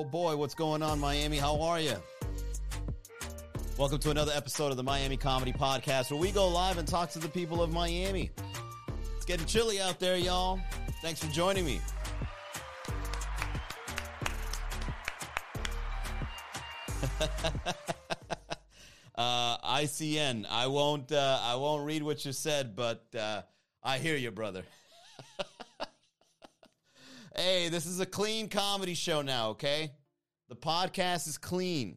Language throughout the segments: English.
Oh boy, what's going on, Miami? How are you? Welcome to another episode of the Miami Comedy Podcast, where we go live and talk to the people of Miami. It's getting chilly out there, y'all. Thanks for joining me. uh, ICN. I won't. Uh, I won't read what you said, but uh, I hear you, brother. Hey, this is a clean comedy show now. Okay, the podcast is clean.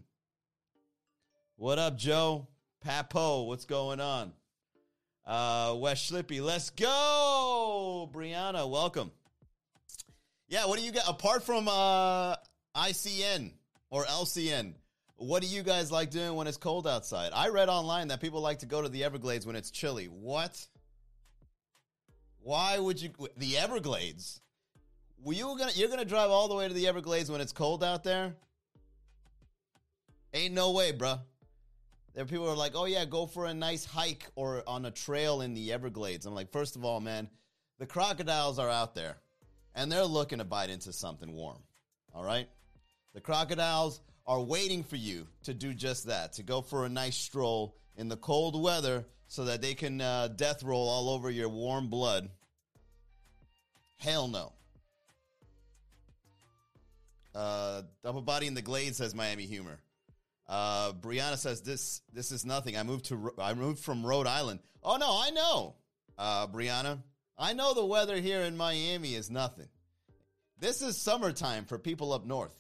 What up, Joe? Papo, what's going on? Uh, Wes Schlippy, let's go. Brianna, welcome. Yeah, what do you got apart from uh, ICN or LCN? What do you guys like doing when it's cold outside? I read online that people like to go to the Everglades when it's chilly. What? Why would you the Everglades? Were you gonna you're gonna drive all the way to the Everglades when it's cold out there? Ain't no way, bruh. There are people who are like, oh yeah, go for a nice hike or on a trail in the Everglades. I'm like, first of all, man, the crocodiles are out there and they're looking to bite into something warm. All right? The crocodiles are waiting for you to do just that, to go for a nice stroll in the cold weather so that they can uh, death roll all over your warm blood. Hell no. Uh, double body in the glade says Miami humor. Uh, Brianna says this this is nothing. I moved to I moved from Rhode Island. Oh no, I know, uh, Brianna. I know the weather here in Miami is nothing. This is summertime for people up north.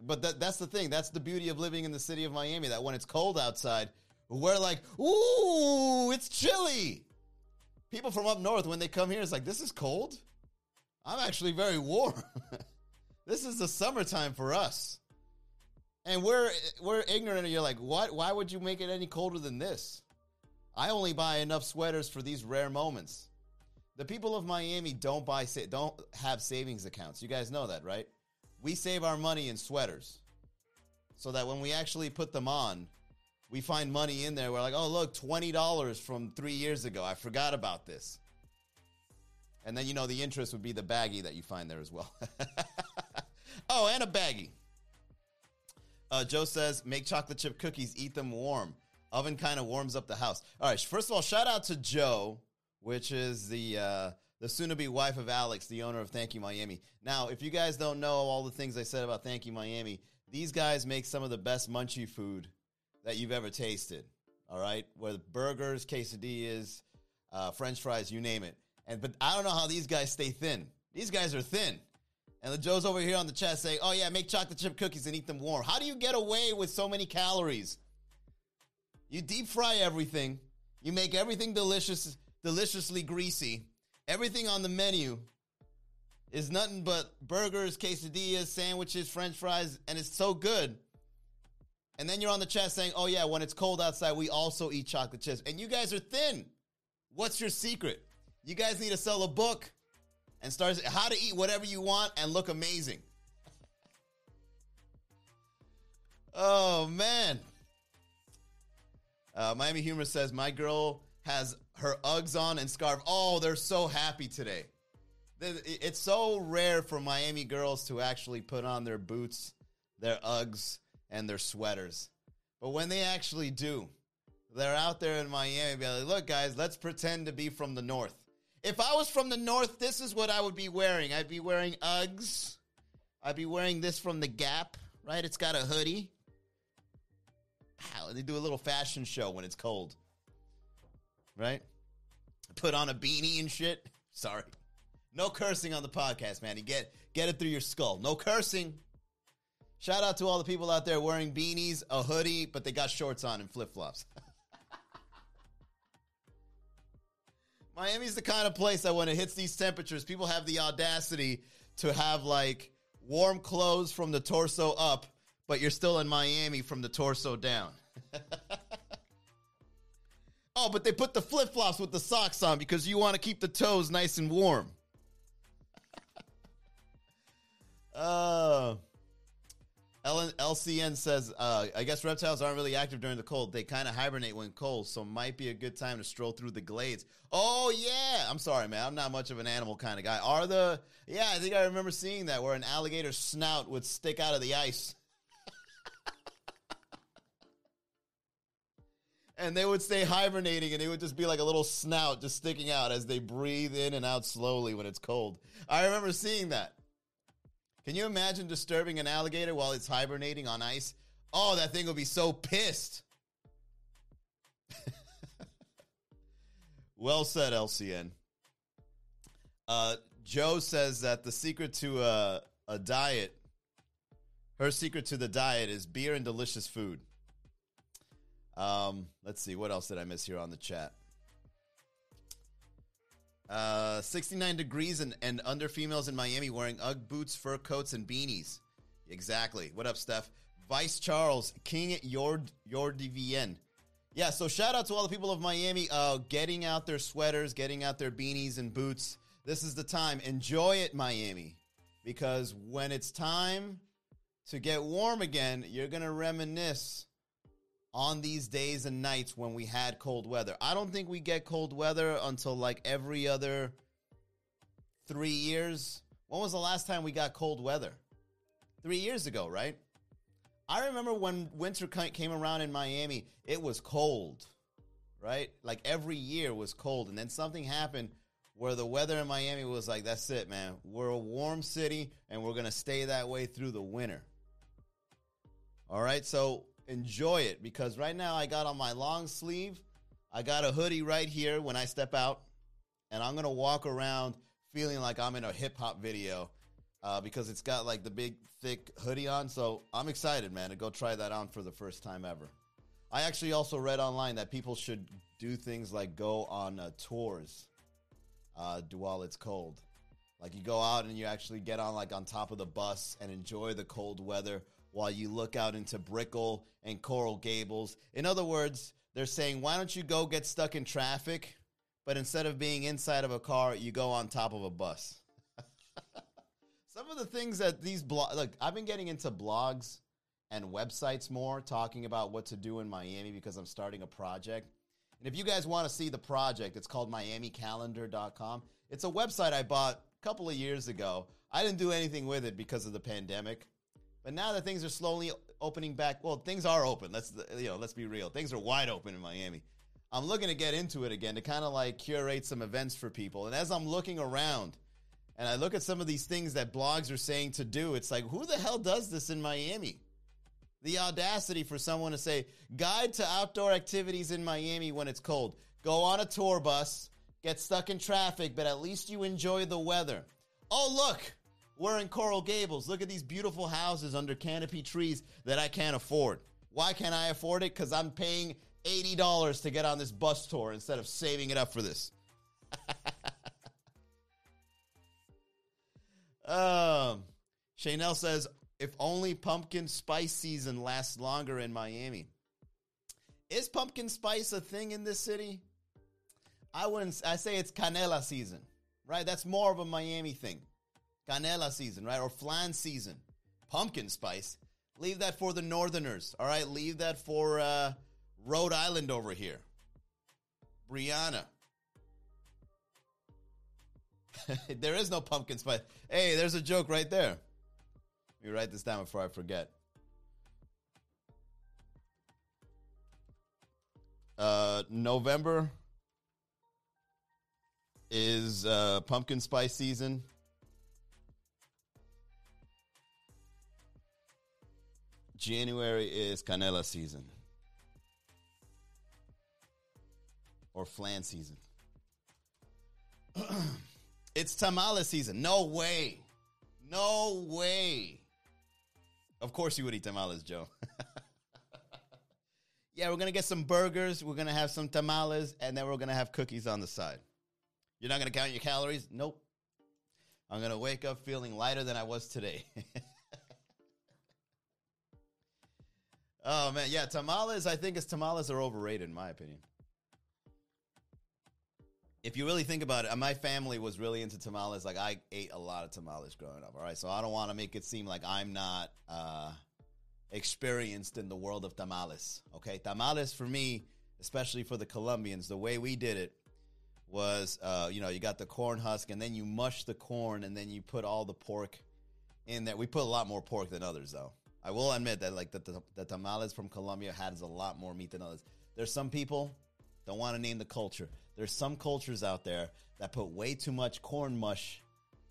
But that, that's the thing. That's the beauty of living in the city of Miami. That when it's cold outside, we're like, ooh, it's chilly. People from up north, when they come here, it's like, this is cold. I'm actually very warm. this is the summertime for us. And we're we're ignorant. And you're like, what? Why would you make it any colder than this? I only buy enough sweaters for these rare moments. The people of Miami don't buy don't have savings accounts. You guys know that, right? We save our money in sweaters. So that when we actually put them on, we find money in there. We're like, oh, look, $20 from three years ago. I forgot about this. And then, you know, the interest would be the baggie that you find there as well. oh, and a baggie. Uh, Joe says, make chocolate chip cookies, eat them warm. Oven kind of warms up the house. All right. First of all, shout out to Joe, which is the uh, the soon-to-be wife of Alex, the owner of Thank You Miami. Now, if you guys don't know all the things I said about Thank You Miami, these guys make some of the best munchie food that you've ever tasted. All right, where burgers, quesadillas, uh, French fries, you name it. And but I don't know how these guys stay thin. These guys are thin. And the Joe's over here on the chat saying, "Oh yeah, make chocolate chip cookies and eat them warm." How do you get away with so many calories? You deep fry everything. You make everything delicious, deliciously greasy. Everything on the menu is nothing but burgers, quesadillas, sandwiches, french fries, and it's so good. And then you're on the chat saying, "Oh yeah, when it's cold outside, we also eat chocolate chips." And you guys are thin. What's your secret? You guys need to sell a book and start how to eat whatever you want and look amazing. oh man. Uh, Miami Humor says my girl has her Uggs on and scarf. Oh, they're so happy today. It's so rare for Miami girls to actually put on their boots, their Uggs, and their sweaters. But when they actually do, they're out there in Miami. Be like, look, guys, let's pretend to be from the north. If I was from the north, this is what I would be wearing. I'd be wearing Uggs. I'd be wearing this from the Gap, right? It's got a hoodie. Wow, they do a little fashion show when it's cold, right? Put on a beanie and shit. Sorry, no cursing on the podcast, man. You get get it through your skull. No cursing. Shout out to all the people out there wearing beanies, a hoodie, but they got shorts on and flip flops. Miami's the kind of place that when it hits these temperatures, people have the audacity to have like warm clothes from the torso up, but you're still in Miami from the torso down. oh, but they put the flip flops with the socks on because you want to keep the toes nice and warm. Ellen, uh, LCN says, uh, I guess reptiles aren't really active during the cold. They kind of hibernate when cold, so might be a good time to stroll through the glades. Oh, yeah. I'm sorry, man. I'm not much of an animal kind of guy. Are the, yeah, I think I remember seeing that where an alligator snout would stick out of the ice. and they would stay hibernating and it would just be like a little snout just sticking out as they breathe in and out slowly when it's cold. I remember seeing that. Can you imagine disturbing an alligator while it's hibernating on ice? Oh, that thing will be so pissed. well said, LCN. Uh, Joe says that the secret to a, a diet, her secret to the diet is beer and delicious food. Um, let's see, what else did I miss here on the chat? Uh, 69 degrees and, and under females in Miami wearing Ugg boots, fur coats, and beanies. Exactly. What up, Steph? Vice Charles, King Yord Yordivien. Yeah, so shout out to all the people of Miami uh, getting out their sweaters, getting out their beanies and boots. This is the time. Enjoy it, Miami. Because when it's time to get warm again, you're going to reminisce on these days and nights when we had cold weather. I don't think we get cold weather until like every other three years. When was the last time we got cold weather? Three years ago, right? I remember when winter came around in Miami, it was cold, right? Like every year was cold. And then something happened where the weather in Miami was like, that's it, man. We're a warm city and we're going to stay that way through the winter. All right. So enjoy it because right now I got on my long sleeve. I got a hoodie right here when I step out, and I'm gonna walk around feeling like I'm in a hip hop video uh, because it's got like the big thick hoodie on. So I'm excited, man, to go try that on for the first time ever. I actually also read online that people should do things like go on uh, tours uh, while it's cold. Like you go out and you actually get on like on top of the bus and enjoy the cold weather while you look out into Brickell and Coral Gables. In other words, they're saying, why don't you go get stuck in traffic, but instead of being inside of a car, you go on top of a bus. Some of the things that these blogs, look, I've been getting into blogs and websites more, talking about what to do in Miami because I'm starting a project. And if you guys want to see the project, it's called MiamiCalendar.com. It's a website I bought a couple of years ago. I didn't do anything with it because of the pandemic. But now that things are slowly opening back, well, things are open. Let's you know, let's be real. Things are wide open in Miami. I'm looking to get into it again to kind of like curate some events for people. And as I'm looking around and I look at some of these things that blogs are saying to do, it's like, who the hell does this in Miami? The audacity for someone to say, guide to outdoor activities in Miami when it's cold. Go on a tour bus, get stuck in traffic, but at least you enjoy the weather. Oh, look, we're in Coral Gables. Look at these beautiful houses under canopy trees that I can't afford. Why can't I afford it? Because I'm paying $80 to get on this bus tour instead of saving it up for this. um, Chanel says, if only pumpkin spice season lasts longer in Miami. Is pumpkin spice a thing in this city? I wouldn't, I say it's canela season, right? That's more of a Miami thing canela season, right? Or flan season. Pumpkin spice. Leave that for the northerners, all right? Leave that for uh, Rhode Island over here. Brianna. there is no pumpkin spice. Hey, there's a joke right there. Let me write this down before I forget. Uh, November is uh, pumpkin spice season. January is canela season or flan season. it's tamale season. No way. No way. Of course you would eat tamales, Joe. yeah, we're going to get some burgers, we're going to have some tamales, and then we're going to have cookies on the side. You're not going to count your calories? Nope. I'm going to wake up feeling lighter than I was today. Oh man, yeah, tamales. I think is tamales are overrated in my opinion. If you really think about it, my family was really into tamales. Like I ate a lot of tamales growing up. All right, so I don't want to make it seem like I'm not uh, experienced in the world of tamales. Okay, tamales for me, especially for the Colombians, the way we did it was, uh, you know, you got the corn husk and then you mush the corn and then you put all the pork in there. We put a lot more pork than others, though. I will admit that, like the, the, the tamales from Colombia has a lot more meat than others. There's some people don't want to name the culture. There's some cultures out there that put way too much corn mush.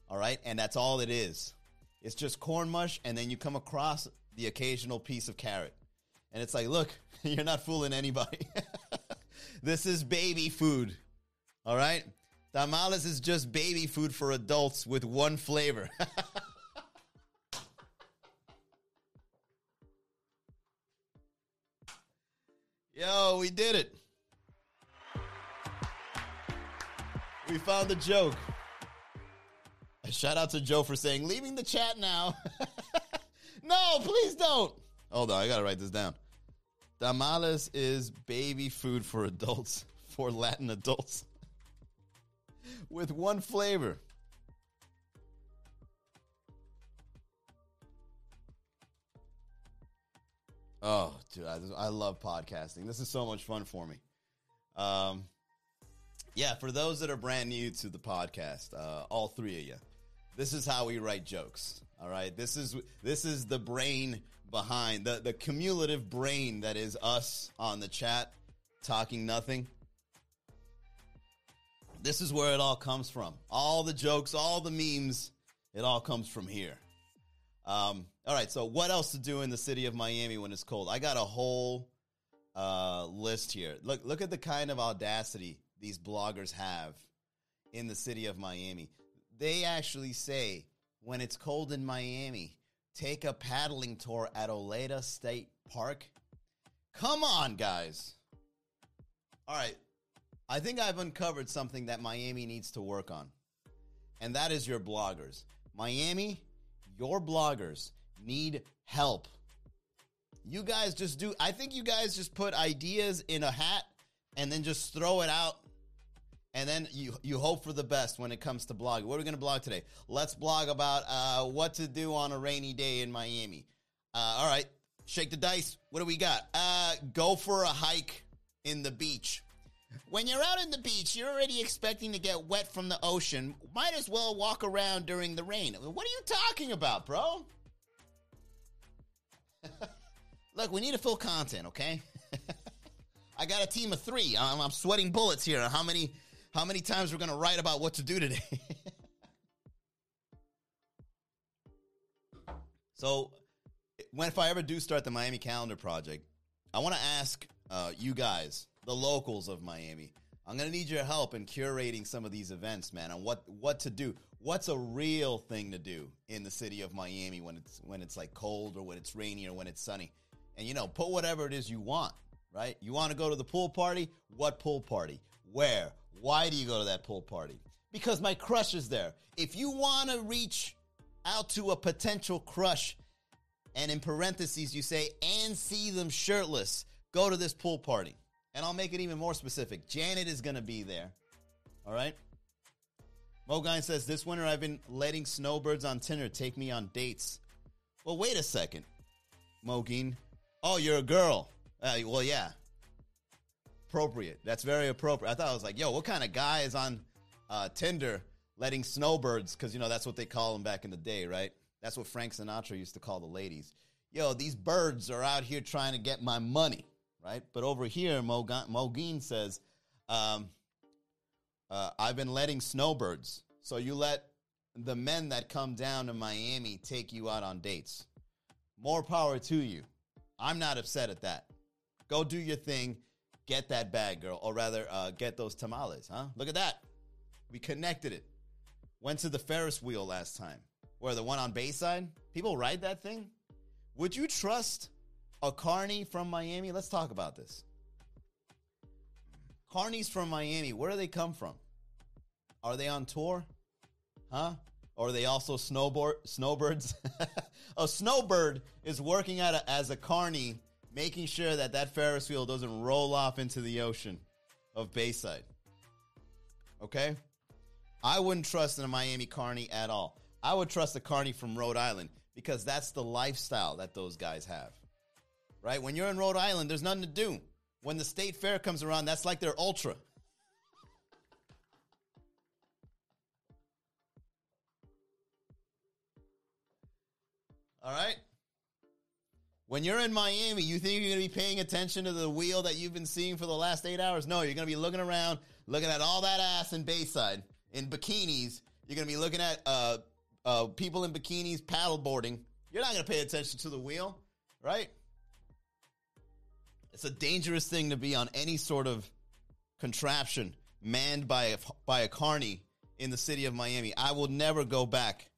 All right, and that's all it is. It's just corn mush, and then you come across the occasional piece of carrot. And it's like, look, you're not fooling anybody. this is baby food. All right? Tamales is just baby food for adults with one flavor. Yo, we did it. We found the joke. A Shout out to Joe for saying, leaving the chat now. no, please don't. Hold on, I gotta write this down. Tamales is baby food for adults, for Latin adults, with one flavor. Oh, dude, I, I love podcasting. This is so much fun for me. Um, yeah, for those that are brand new to the podcast, uh, all three of you, this is how we write jokes. All right, this is this is the brain behind the the cumulative brain that is us on the chat talking nothing. This is where it all comes from. All the jokes, all the memes, it all comes from here. Um, all right, so what else to do in the city of Miami when it's cold? I got a whole uh, list here. Look, look at the kind of audacity these bloggers have in the city of Miami. They actually say when it's cold in Miami, take a paddling tour at Oleta State Park. Come on, guys. All right. I think I've uncovered something that Miami needs to work on, and that is your bloggers. Miami, your bloggers need help. You guys just do, I think you guys just put ideas in a hat and then just throw it out and then you you hope for the best when it comes to blogging. What are we going to blog today? Let's blog about uh, what to do on a rainy day in Miami. Uh, all right, shake the dice. What do we got? Uh, go for a hike in the beach. When you're out in the beach, you're already expecting to get wet from the ocean. Might as well walk around during the rain. What are you talking about, bro? Look, we need to fill content, okay? I got a team of three. I'm, I'm sweating bullets here. How many how many times we're to write about what to do today. so, when if I ever do start the Miami Calendar Project, I want to ask uh, you guys, the locals of Miami, I'm to need your help in curating some of these events, man, on what what to do. What's a real thing to do in the city of Miami when it's when it's like cold or when it's rainy or when it's sunny? And you know, put whatever it is you want, right? You want to go to the pool party? What pool party? Where? Why do you go to that pool party? Because my crush is there. If you want to reach out to a potential crush, and in parentheses you say, and see them shirtless, go to this pool party. And I'll make it even more specific. Janet is going to be there. All right? Mogine says, This winter I've been letting snowbirds on Tinder take me on dates. Well, wait a second, Mogine. Oh, you're a girl. Uh, well, yeah appropriate. That's very appropriate. I thought I was like, yo, what kind of guy is on uh, Tinder letting snowbirds? Because you know that's what they call them back in the day, right? That's what Frank Sinatra used to call the ladies. Yo, these birds are out here trying to get my money, right? But over here, Mogin says, um, uh, I've been letting snowbirds. So you let the men that come down to Miami take you out on dates. More power to you. I'm not upset at that. Go do your thing get that bag, girl, or rather, uh, get those tamales, huh? Look at that. We connected it. Went to the Ferris wheel last time. Where the one on Bayside? People ride that thing? Would you trust a carney from Miami? Let's talk about this. Carnies from Miami, where do they come from? Are they on tour? Huh? Or are they also snowboard snowbirds? a snowbird is working a, as a carney making sure that that Ferris wheel doesn't roll off into the ocean of Bayside. Okay? I wouldn't trust a Miami Carney at all. I would trust a Carney from Rhode Island because that's the lifestyle that those guys have. right? When you're in Rhode Island, there's nothing to do. When the state fair comes around, that's like their ultra. All right? When you're in Miami, you think you're going to be paying attention to the wheel that you've been seeing for the last eight hours? No, you're going to be looking around, looking at all that ass in Bayside in bikinis. You're going to be looking at uh, uh, people in bikinis paddleboarding. You're not going to pay attention to the wheel, right? It's a dangerous thing to be on any sort of contraption manned by a, by a carny in the city of Miami. I will never go back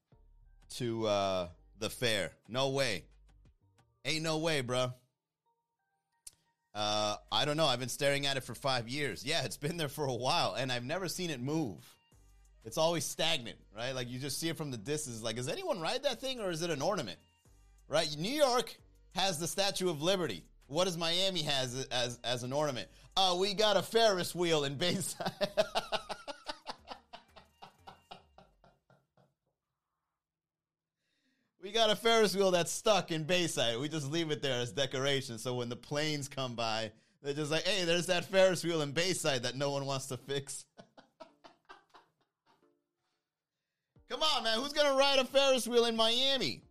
to uh, the fair. No way. Ain't no way, bro. Uh, I don't know. I've been staring at it for five years. Yeah, it's been there for a while, and I've never seen it move. It's always stagnant, right? Like you just see it from the distance. Like, does anyone ride that thing, or is it an ornament? Right? New York has the Statue of Liberty. What does Miami has as as an ornament? Uh, we got a Ferris wheel in Bayside. we got a Ferris wheel that's stuck in Bayside. We just leave it there as decoration. So when the planes come by, they're just like, hey, there's that Ferris wheel in Bayside that no one wants to fix. Come on, man. Who's going to ride a Ferris wheel in Miami?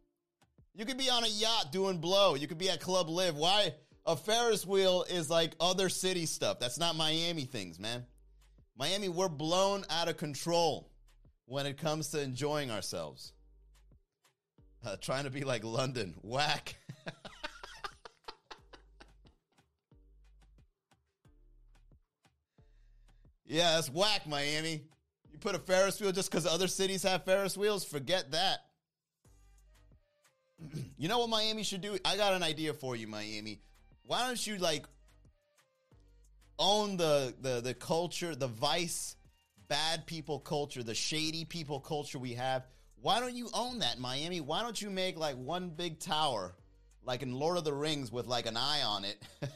You could be on a yacht doing blow. You could be at Club LIV. Why? A Ferris wheel is like other city stuff. That's not Miami things, man. Miami, we're blown out of control when it comes to enjoying ourselves. Uh, trying to be like London. Whack. yeah, that's whack, Miami. You put a Ferris wheel just because other cities have Ferris wheels? Forget that. you know what Miami should do? I got an idea for you, Miami. Why don't you like own the the the culture, the vice, bad people culture, the shady people culture we have? Why don't you own that, Miami? Why don't you make like one big tower, like in Lord of the Rings, with like an eye on it?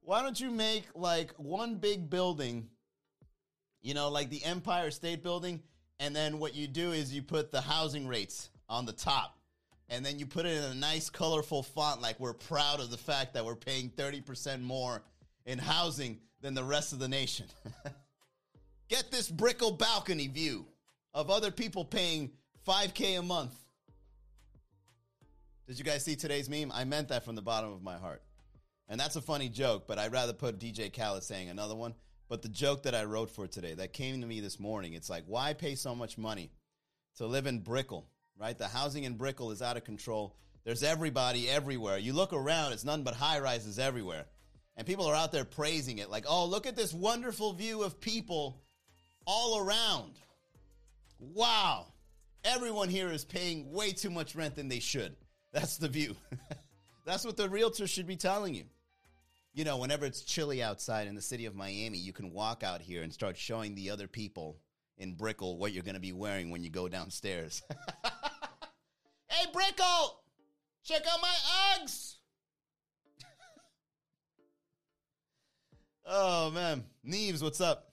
Why don't you make like one big building, you know, like the Empire State Building, and then what you do is you put the housing rates on the top. And then you put it in a nice, colorful font, like we're proud of the fact that we're paying 30% more in housing than the rest of the nation. Get this Brickell balcony view of other people paying 5K a month. Did you guys see today's meme? I meant that from the bottom of my heart. And that's a funny joke, but I'd rather put DJ Khaled saying another one. But the joke that I wrote for today, that came to me this morning, it's like, why pay so much money to live in Brickell, right? The housing in Brickell is out of control. There's everybody everywhere. You look around, it's none but high rises everywhere. And people are out there praising it, like, oh, look at this wonderful view of people all around. Wow. Everyone here is paying way too much rent than they should. That's the view. That's what the realtor should be telling you. You know, whenever it's chilly outside in the city of Miami, you can walk out here and start showing the other people in Brickell what you're going to be wearing when you go downstairs. hey, Brickell! Check out my Uggs! oh, man. Neves, what's up?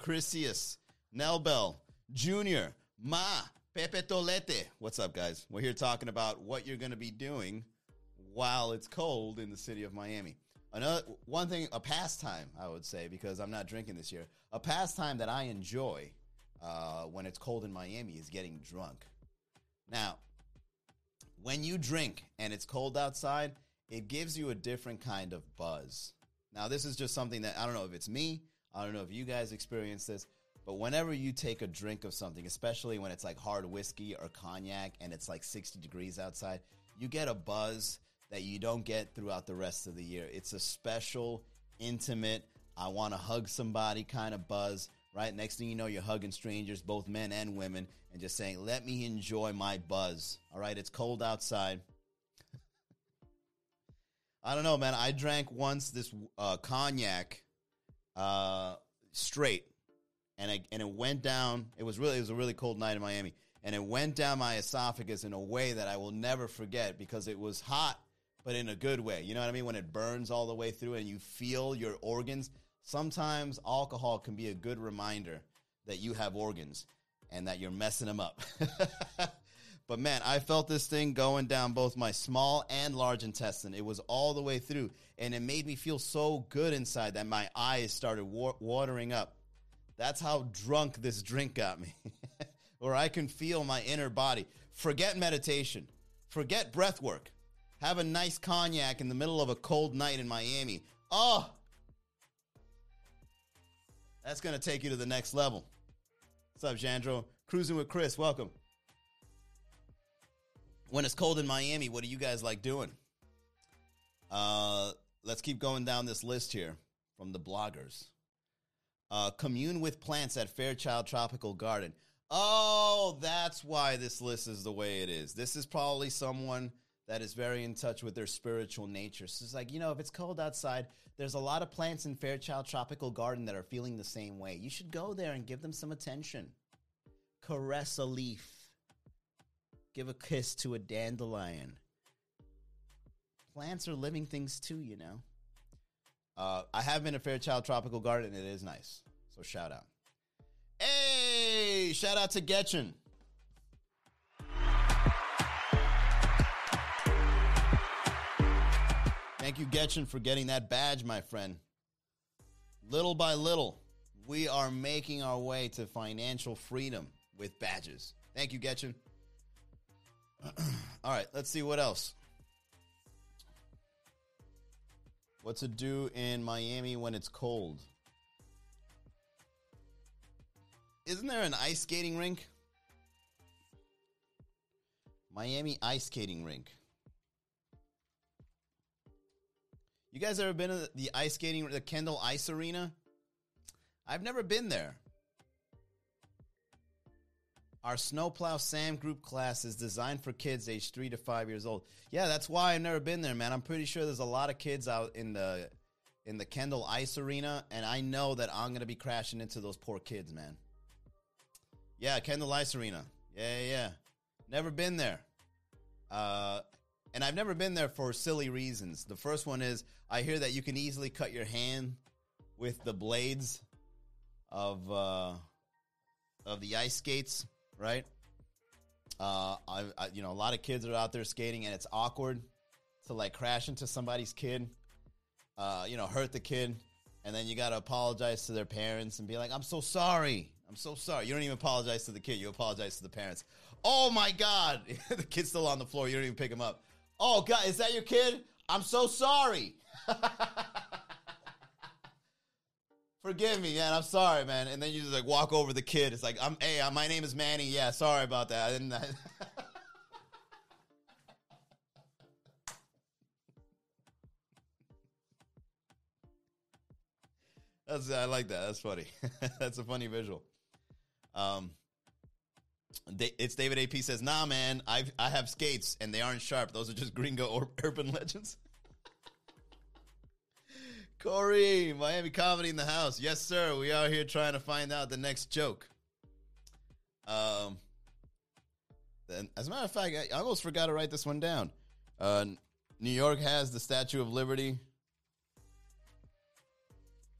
Chrysius, Nelbel, Junior, Ma, Pepe Tolete. What's up, guys? We're here talking about what you're going to be doing while it's cold in the city of Miami. Another one thing, a pastime, I would say, because I'm not drinking this year. A pastime that I enjoy uh, when it's cold in Miami is getting drunk. Now, when you drink and it's cold outside, it gives you a different kind of buzz. Now, this is just something that I don't know if it's me I don't know if you guys experience this, but whenever you take a drink of something, especially when it's like hard whiskey or cognac and it's like 60 degrees outside, you get a buzz that you don't get throughout the rest of the year. It's a special, intimate, I want to hug somebody kind of buzz, right? Next thing you know, you're hugging strangers, both men and women, and just saying, let me enjoy my buzz. All right, it's cold outside. I don't know, man. I drank once this uh, cognac uh, straight, and I, and it went down. It was really it was a really cold night in Miami, and it went down my esophagus in a way that I will never forget because it was hot, but in a good way. You know what I mean? When it burns all the way through and you feel your organs. Sometimes alcohol can be a good reminder that you have organs and that you're messing them up. But man, I felt this thing going down both my small and large intestine. It was all the way through, and it made me feel so good inside that my eyes started wa- watering up. That's how drunk this drink got me, where I can feel my inner body. Forget meditation, forget breath work. Have a nice cognac in the middle of a cold night in Miami. Oh, that's going to take you to the next level. What's up, Jandro? Cruising with Chris, welcome when it's cold in Miami, what do you guys like doing? Uh, let's keep going down this list here from the bloggers. Uh, commune with plants at Fairchild Tropical Garden. Oh, that's why this list is the way it is. This is probably someone that is very in touch with their spiritual nature. So it's like, you know, if it's cold outside, there's a lot of plants in Fairchild Tropical Garden that are feeling the same way. You should go there and give them some attention. Caress a leaf give a kiss to a dandelion. Plants are living things too, you know. Uh, I have been to Fairchild Tropical Garden. It is nice. So shout out. Hey, shout out to Getchin. Thank you, Getchin, for getting that badge, my friend. Little by little, we are making our way to financial freedom with badges. Thank you, Getchin. All right, let's see what else. What to do in Miami when it's cold? Isn't there an ice skating rink? Miami ice skating rink. You guys ever been to the ice skating, the Kendall Ice Arena? I've never been there. Our Snowplow Sam group class is designed for kids aged three to five years old. Yeah, that's why I've never been there, man. I'm pretty sure there's a lot of kids out in the in the Kendall Ice Arena, and I know that I'm gonna be crashing into those poor kids, man. Yeah, Kendall Ice Arena. Yeah, yeah. Never been there. Uh, and I've never been there for silly reasons. The first one is I hear that you can easily cut your hand with the blades of uh, of the ice skates right? Uh, I, I, you know, a lot of kids are out there skating, and it's awkward to like crash into somebody's kid, uh, you know, hurt the kid, and then you got to apologize to their parents and be like, "I'm so sorry, I'm so sorry." You don't even apologize to the kid; you apologize to the parents. Oh my God, the kid's still on the floor. You don't even pick him up. Oh God, is that your kid? I'm so sorry. forgive me, man. I'm sorry, man. And then you just like walk over the kid. It's like, I'm, hey, uh, my name is Manny. Yeah, sorry about that. I didn't. That's I like that. That's funny. That's a funny visual. Um, it's David AP says, "Nah, man, I I have skates and they aren't sharp. Those are just gringo or urban legends." Corey, Miami Comedy in the house. Yes, sir. We are here trying to find out the next joke. Um, then, as a matter of fact, I almost forgot to write this one down. Uh, New York has the Statue of Liberty.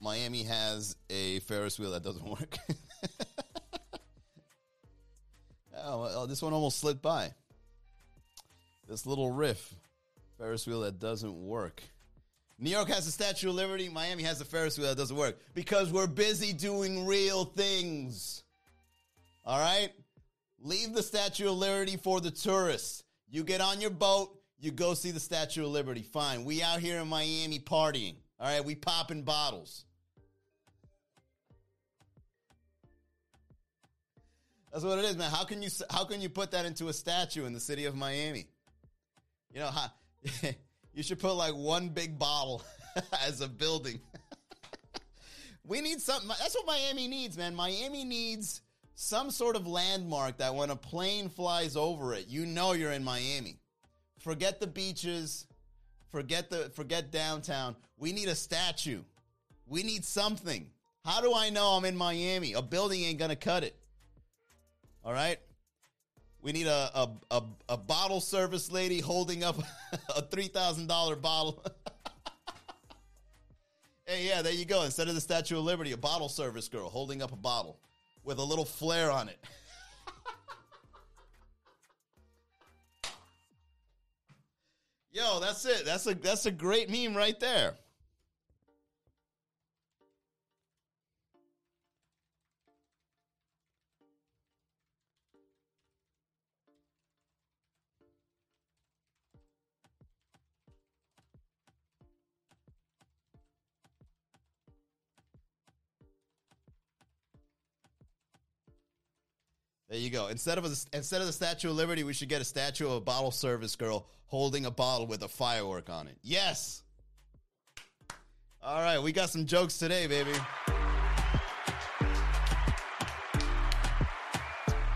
Miami has a Ferris wheel that doesn't work. Oh, this one almost slipped by. This little riff, Ferris wheel that doesn't work. New York has the Statue of Liberty. Miami has the Ferris wheel that doesn't work because we're busy doing real things. All right? Leave the Statue of Liberty for the tourists. You get on your boat, you go see the Statue of Liberty. Fine. We out here in Miami partying. All right? We popping bottles. That's what it is, man. How can you how can you put that into a statue in the city of Miami? You know, how You should put like one big bottle as a building. we need something. That's what Miami needs, man. Miami needs some sort of landmark that when a plane flies over it, you know you're in Miami. Forget the beaches, forget the forget downtown. We need a statue. We need something. How do I know I'm in Miami? A building ain't gonna cut it. All right. We need a a, a, a bottle service lady holding up a three thousand dollar bottle. hey, yeah, there you go. Instead of the Statue of Liberty, a bottle service girl holding up a bottle with a little flare on it. Yo, that's it. That's a that's a great meme right there. There you go. Instead of a, instead of the Statue of Liberty, we should get a statue of a bottle service girl holding a bottle with a firework on it. Yes. All right, we got some jokes today, baby.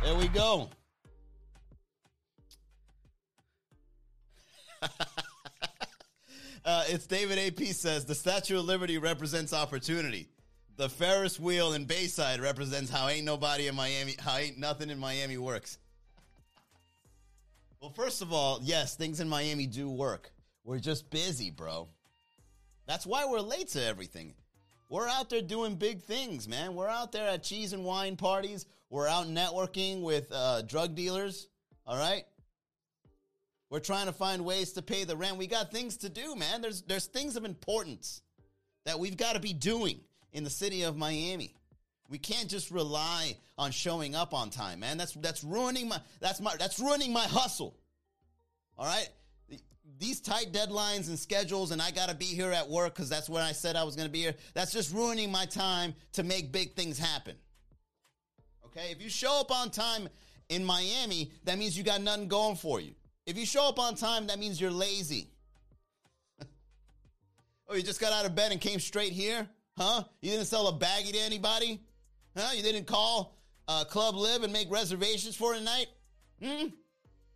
There we go. uh, it's David AP says the Statue of Liberty represents opportunity the Ferris wheel in Bayside represents how ain't nobody in Miami, how ain't nothing in Miami works. Well, first of all, yes, things in Miami do work. We're just busy, bro. That's why we're late to everything. We're out there doing big things, man. We're out there at cheese and wine parties. We're out networking with uh, drug dealers. All right. We're trying to find ways to pay the rent. We got things to do, man. There's there's things of importance that we've got to be doing in the city of Miami. We can't just rely on showing up on time, man. That's that's ruining my that's my that's ruining my hustle. All right? These tight deadlines and schedules and I got to be here at work cuz that's when I said I was going to be here. That's just ruining my time to make big things happen. Okay? If you show up on time in Miami, that means you got nothing going for you. If you show up on time, that means you're lazy. oh, you just got out of bed and came straight here? Huh? You didn't sell a baggie to anybody? Huh? You didn't call uh, Club LIV and make reservations for tonight? Hmm?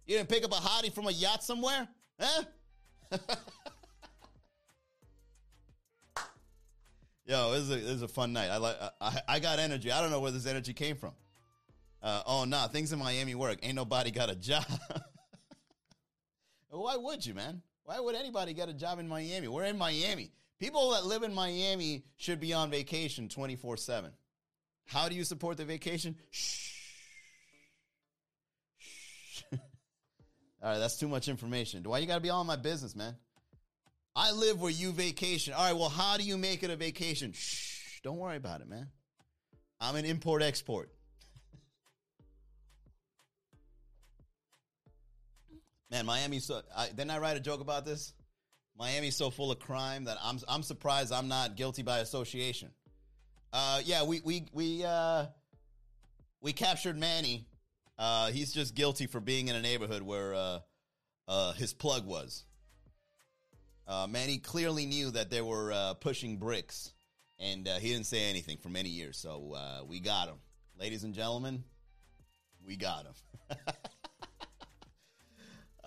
You didn't pick up a hottie from a yacht somewhere? Huh? Yo, this is, a, this is a fun night. I like. I, I got energy. I don't know where this energy came from. Uh, oh nah, things in Miami work. Ain't nobody got a job. Why would you, man? Why would anybody get a job in Miami? We're in Miami. People that live in Miami should be on vacation 24 7. How do you support the vacation? Shh. Shh. all right, that's too much information. Why you got to be all in my business, man? I live where you vacation. All right, well, how do you make it a vacation? Shh. Don't worry about it, man. I'm an import export. man, Miami. So I, didn't I write a joke about this? Miami's so full of crime that I'm I'm surprised I'm not guilty by association. Uh, yeah, we we we uh, we captured Manny. Uh, he's just guilty for being in a neighborhood where uh, uh, his plug was. Uh, Manny clearly knew that they were pushing bricks, and he didn't say anything for many years. So we got him, ladies and gentlemen. We got him.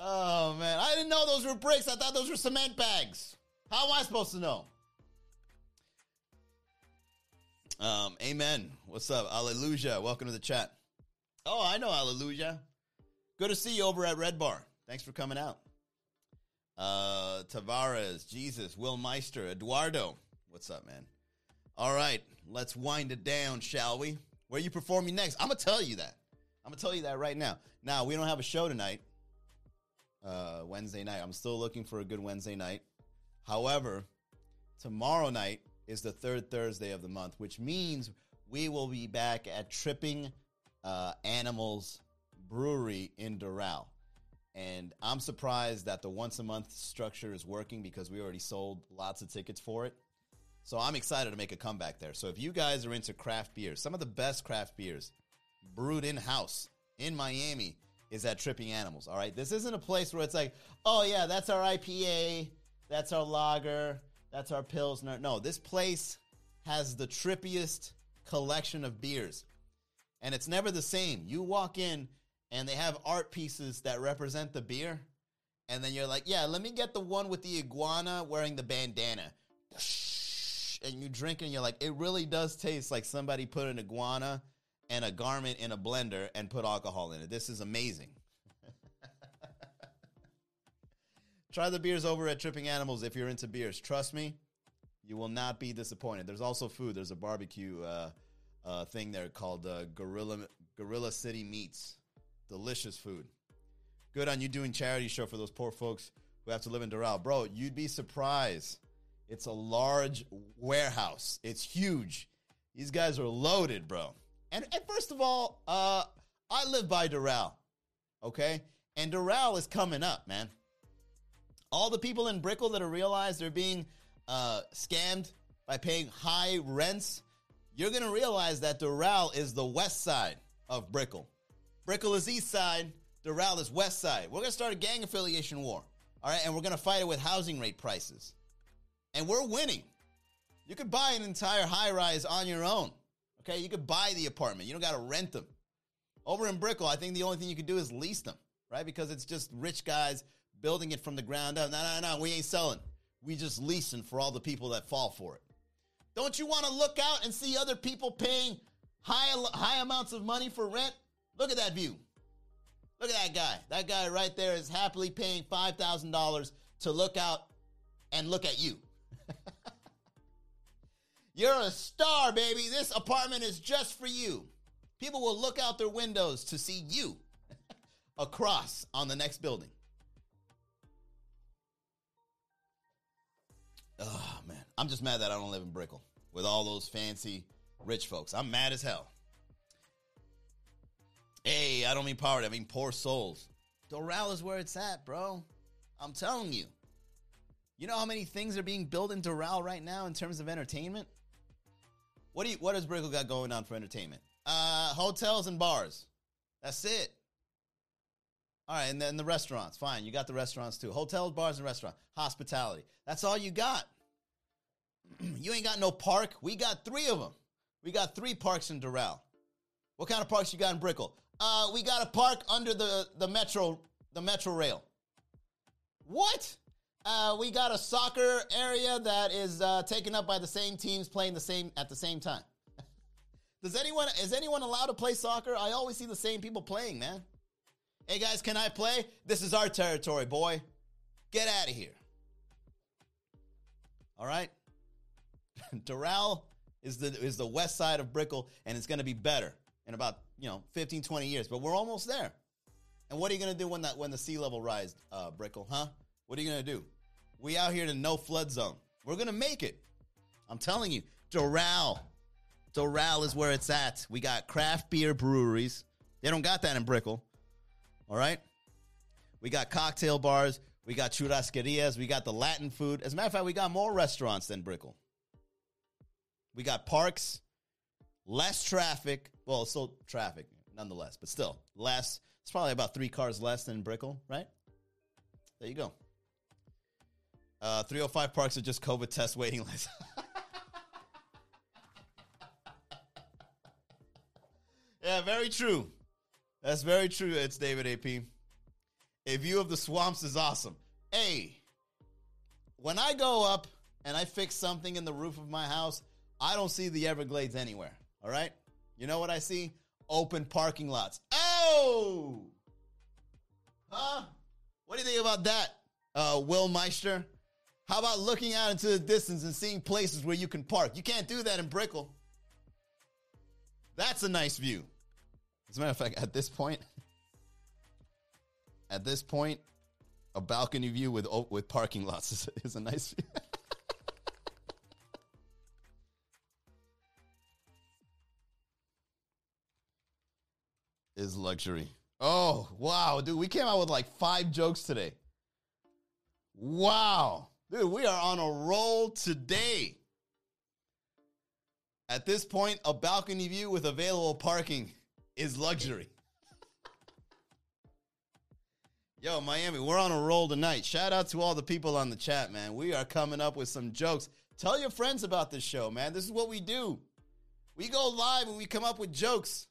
Oh man, I didn't know those were bricks. I thought those were cement bags. How am I supposed to know? Um, amen. What's up? Hallelujah. Welcome to the chat. Oh, I know Hallelujah. Good to see you over at Red Bar. Thanks for coming out. Uh, Tavares, Jesus, Will Meister, Eduardo. What's up, man? All right, let's wind it down, shall we? Where you performing next? I'm gonna tell you that. I'm gonna tell you that right now. Now we don't have a show tonight uh, Wednesday night. I'm still looking for a good Wednesday night. However, tomorrow night is the third Thursday of the month, which means we will be back at Tripping uh, Animals Brewery in Doral. And I'm surprised that the once a month structure is working because we already sold lots of tickets for it. So I'm excited to make a comeback there. So if you guys are into craft beers, some of the best craft beers brewed in house in Miami is at Tripping Animals. All right, this isn't a place where it's like, oh yeah, that's our IPA, that's our lager, that's our pilsner. No, this place has the trippiest collection of beers, and it's never the same. You walk in and they have art pieces that represent the beer, and then you're like, yeah, let me get the one with the iguana wearing the bandana. And you drink and you're like, it really does taste like somebody put an iguana and a garment in a blender and put alcohol in it. This is amazing. Try the beers over at Tripping Animals if you're into beers. Trust me, you will not be disappointed. There's also food. There's a barbecue uh, uh, thing there called uh, Gorilla Gorilla City Meats. Delicious food. Good on you doing charity show for those poor folks who have to live in Doral. Bro, you'd be surprised. It's a large warehouse. It's huge. These guys are loaded, bro. And, and first of all, uh, I live by Doral, okay? And Doral is coming up, man. All the people in Brickell that are realized they're being uh, scammed by paying high rents, you're to realize that Doral is the west side of Brickell. Brickell is east side, Doral is west side. We're to start a gang affiliation war, all right? And we're to fight it with housing rate prices. And we're winning. You could buy an entire high rise on your own, okay? You could buy the apartment. You don't got to rent them. Over in Brickell, I think the only thing you could do is lease them, right? Because it's just rich guys building it from the ground up. No, no, no, we ain't selling. We just leasing for all the people that fall for it. Don't you want to look out and see other people paying high, high amounts of money for rent? Look at that view. Look at that guy. That guy right there is happily paying $5,000 to look out and look at you. You're a star, baby. This apartment is just for you. People will look out their windows to see you across on the next building. Oh, man. I'm just mad that I don't live in Brickell with all those fancy rich folks. I'm mad as hell. Hey, I don't mean poverty, I mean poor souls. Doral is where it's at, bro. I'm telling you. You know how many things are being built in Doral right now in terms of entertainment? What do you what does Brickell got going on for entertainment? Uh hotels and bars. That's it. All right, and then the restaurants. Fine, you got the restaurants too. Hotels, bars, and restaurant. Hospitality. That's all you got. you ain't got no park. We got three of them. We got three parks in Doral. What kind of parks you got in Brickell? Uh, we got a park under the, the metro the metro rail. What? Uh, we got a soccer area that is uh, taken up by the same teams playing the same at the same time. Does anyone is anyone allowed to play soccer? I always see the same people playing, man. Hey guys, can I play? This is our territory, boy. Get out of here. All right. Doral is the is the west side of Brickell, and it's going to be better in about you know 15, 20 years. But we're almost there. And what are you going to do when that when the sea level rise, uh, Brickell? Huh? What are you going to do? We out here in no flood zone. We're going to make it. I'm telling you, Doral. Doral is where it's at. We got craft beer breweries. They don't got that in Brickell. All right. We got cocktail bars. We got churrasquerias. We got the Latin food. As a matter of fact, we got more restaurants than Brickell. We got parks, less traffic. Well, still traffic nonetheless, but still less. It's probably about three cars less than Brickell, right? There you go. Uh, 305 parks are just COVID test waiting lists. yeah, very true. That's very true. It's David AP. A view of the swamps is awesome. Hey, when I go up and I fix something in the roof of my house, I don't see the Everglades anywhere. All right? You know what I see? Open parking lots. Oh! Huh? What do you think about that, uh, Will Meister? How about looking out into the distance and seeing places where you can park? You can't do that in Brickell. That's a nice view. As a matter of fact, at this point, at this point, a balcony view with oh, with parking lots is, is a nice view. is luxury. Oh, wow, dude, we came out with like five jokes today. Wow. Dude, we are on a roll today. At this point, a balcony view with available parking is luxury. Yo, Miami, we're on a roll tonight. Shout out to all the people on the chat, man. We are coming up with some jokes. Tell your friends about this show, man. This is what we do. We go live and we come up with jokes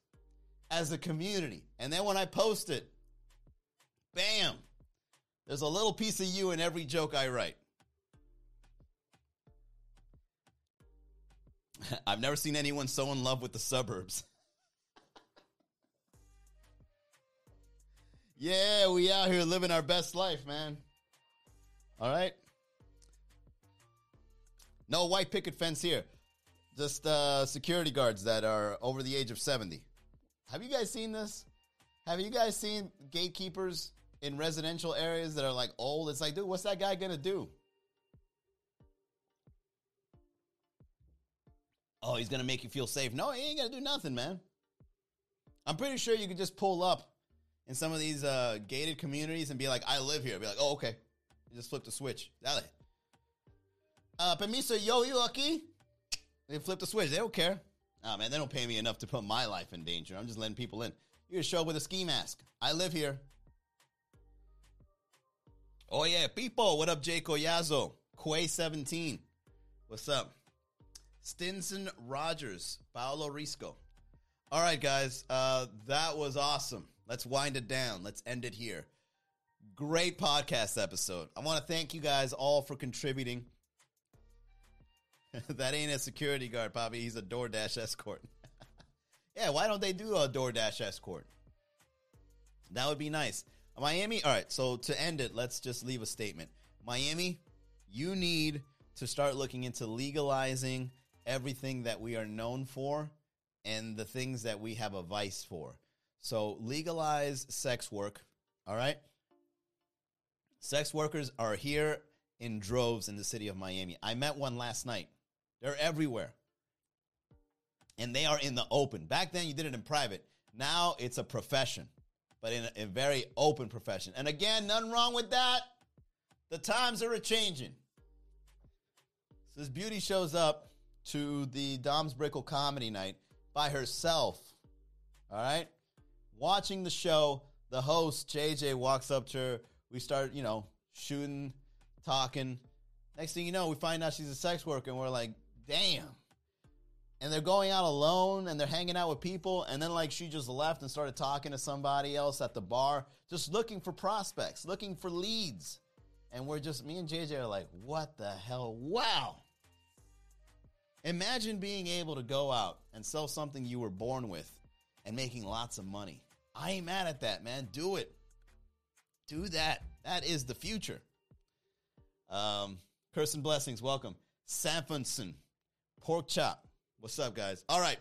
as a community. And then when I post it, bam, there's a little piece of you in every joke I write. I've never seen anyone so in love with the suburbs. yeah, we out here living our best life, man. All right. No white picket fence here. Just uh, security guards that are over the age of 70. Have you guys seen this? Have you guys seen gatekeepers in residential areas that are like old. It's like, dude, what's that guy gonna do? Oh, he's gonna make you feel safe. No, he ain't gonna do nothing, man. I'm pretty sure you could just pull up in some of these uh, gated communities and be like, I live here. Be like, oh, okay. You just flip the switch. Dale. Uh, permiso, yo, you lucky? They flip the switch. They don't care. Oh, man, they don't pay me enough to put my life in danger. I'm just letting people in. You just show up with a ski mask. I live here. Oh, yeah, people. What up, Jay Collazo? Quay17. What's up? Stinson Rogers. Paolo Risco. All right, guys. Uh, that was awesome. Let's wind it down. Let's end it here. Great podcast episode. I want to thank you guys all for contributing. that ain't a security guard, Poppy. He's a DoorDash escort. yeah, why don't they do a DoorDash escort? That would be nice. Miami, all right, so to end it, let's just leave a statement. Miami, you need to start looking into legalizing everything that we are known for and the things that we have a vice for. So legalize sex work, all right? Sex workers are here in droves in the city of Miami. I met one last night. They're everywhere. And they are in the open. Back then, you did it in private. Now it's a profession, but in a, a very open profession. And again, nothing wrong with that. The times are a changing. So this beauty shows up to the Dom's Brickell comedy night by herself. All right? Watching the show, the host, JJ, walks up to her. We start, you know, shooting, talking. Next thing you know, we find out she's a sex worker, and we're like, damn. And they're going out alone and they're hanging out with people. And then, like, she just left and started talking to somebody else at the bar, just looking for prospects, looking for leads. And we're just, me and JJ are like, what the hell? Wow. Imagine being able to go out and sell something you were born with and making lots of money. I ain't mad at that, man. Do it. Do that. That is the future. Um, curse and blessings. Welcome. Samfonson. Pork chop. What's up, guys? All right.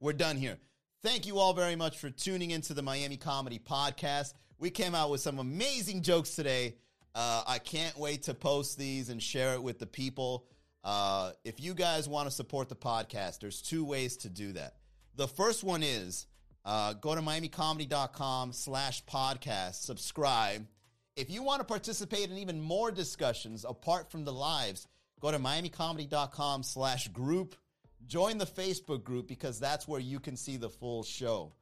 We're done here. Thank you all very much for tuning into the Miami Comedy Podcast. We came out with some amazing jokes today. Uh, I can't wait to post these and share it with the people. Uh, if you guys want to support the podcast, there's two ways to do that. The first one is uh, go to miamicomedy.com slash podcast, subscribe. If you want to participate in even more discussions apart from the lives, go to miamicomedy.com slash group. Join the Facebook group because that's where you can see the full show,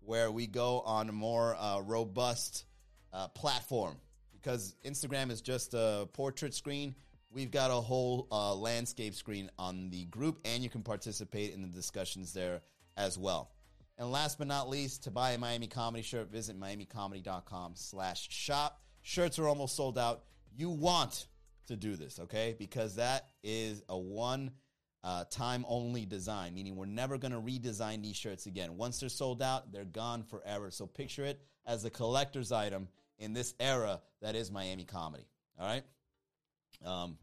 where we go on a more uh, robust uh, platform. Because Instagram is just a portrait screen we've got a whole uh, landscape screen on the group, and you can participate in the discussions there as well. And last but not least, to buy a Miami Comedy shirt, visit miamicomedy.com slash shop. Shirts are almost sold out. You want to do this, okay? Because that is a one uh, time only design, meaning we're never going to redesign these shirts again. Once they're sold out, they're gone forever. So picture it as a collector's item in this era that is Miami comedy. All right? Um,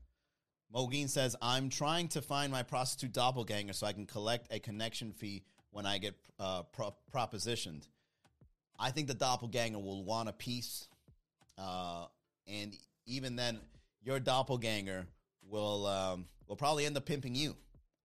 Mogin says, I'm trying to find my prostitute doppelganger so I can collect a connection fee when I get uh, pro- propositioned. I think the doppelganger will want a piece. Uh, and even then, your doppelganger will, um, will probably end up pimping you.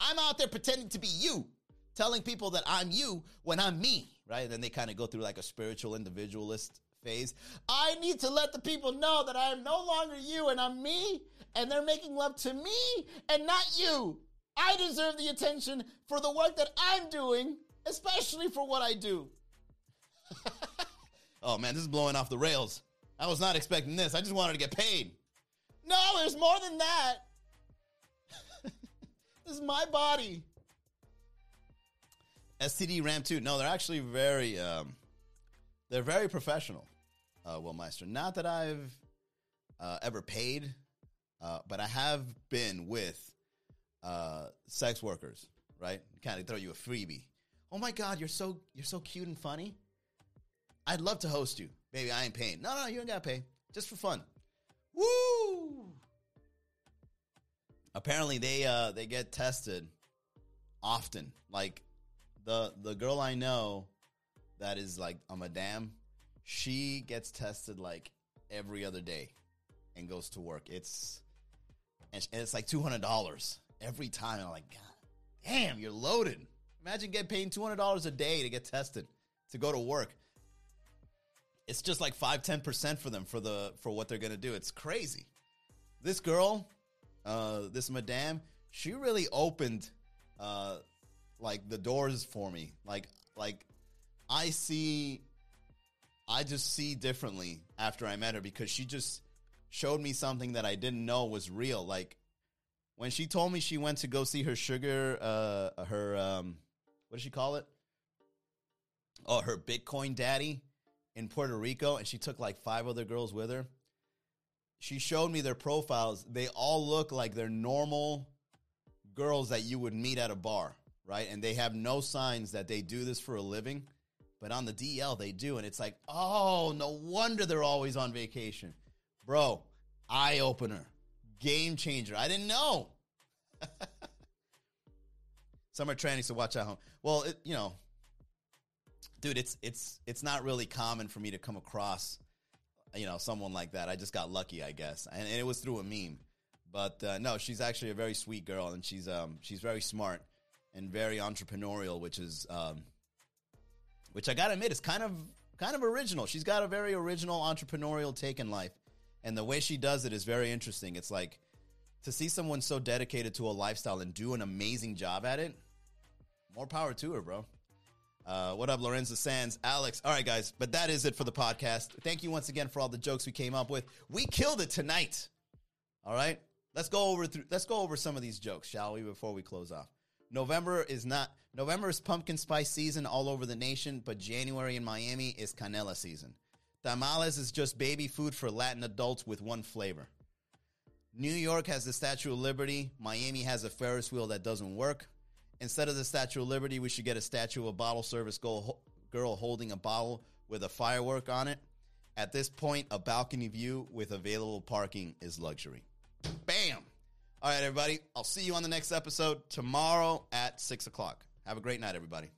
I'm out there pretending to be you, telling people that I'm you when I'm me, right? And then they kind of go through like a spiritual individualist phase. I need to let the people know that I am no longer you and I'm me and they're making love to me and not you. I deserve the attention for the work that I'm doing, especially for what I do. oh man, this is blowing off the rails. I was not expecting this. I just wanted to get paid. No, there's more than that. this is my body. STD Ram 2. No, they're actually very um, they're very professional, uh, Will Meister. Not that I've uh, ever paid uh, but I have been with uh, sex workers, right? Kind of throw you a freebie. Oh my God, you're so you're so cute and funny. I'd love to host you, baby. I ain't paying. No, no, you ain't got to pay. Just for fun. Woo! Apparently, they uh, they get tested often. Like the the girl I know that is like a madame, She gets tested like every other day and goes to work. It's and it's like two hundred dollars every time. I'm like, God damn, you're loaded. Imagine getting paid two hundred dollars a day to get tested to go to work. It's just like five, ten percent for them for the for what they're gonna do. It's crazy. This girl, uh, this madame, she really opened uh like the doors for me. Like like I see I just see differently after I met her because she just showed me something that I didn't know was real. Like when she told me she went to go see her sugar, uh, her um, what does she call it? Oh, her Bitcoin daddy in Puerto Rico, and she took like five other girls with her. She showed me their profiles. They all look like they're normal girls that you would meet at a bar, right? And they have no signs that they do this for a living. But on the DL, they do. And it's like, oh, no wonder they're always on vacation. Bro, eye opener, game changer. I didn't know. Summer training, so watch out home. Well, it, you know, dude, it's it's it's not really common for me to come across, you know, someone like that. I just got lucky, I guess, and, and it was through a meme. But uh, no, she's actually a very sweet girl, and she's um she's very smart and very entrepreneurial, which is um, which I gotta admit is kind of kind of original. She's got a very original entrepreneurial take in life, and the way she does it is very interesting. It's like to see someone so dedicated to a lifestyle and do an amazing job at it. More power to her, bro. Uh, what up, Lorenzo Sands? Alex. All right, guys, but that is it for the podcast. Thank you once again for all the jokes we came up with. We killed it tonight. All right, let's go over through. Let's go over some of these jokes, shall we? Before we close off. November is not November is pumpkin spice season all over the nation, but January in Miami is canela season. Tamales is just baby food for Latin adults with one flavor. New York has the Statue of Liberty. Miami has a Ferris wheel that doesn't work. Instead of the Statue of Liberty, we should get a statue of a bottle service girl, holding a bottle with a firework on it. At this point, a balcony view with available parking is luxury. Bam! All right, everybody. I'll see you on the next episode tomorrow at 6 o'clock. Have a great night, everybody.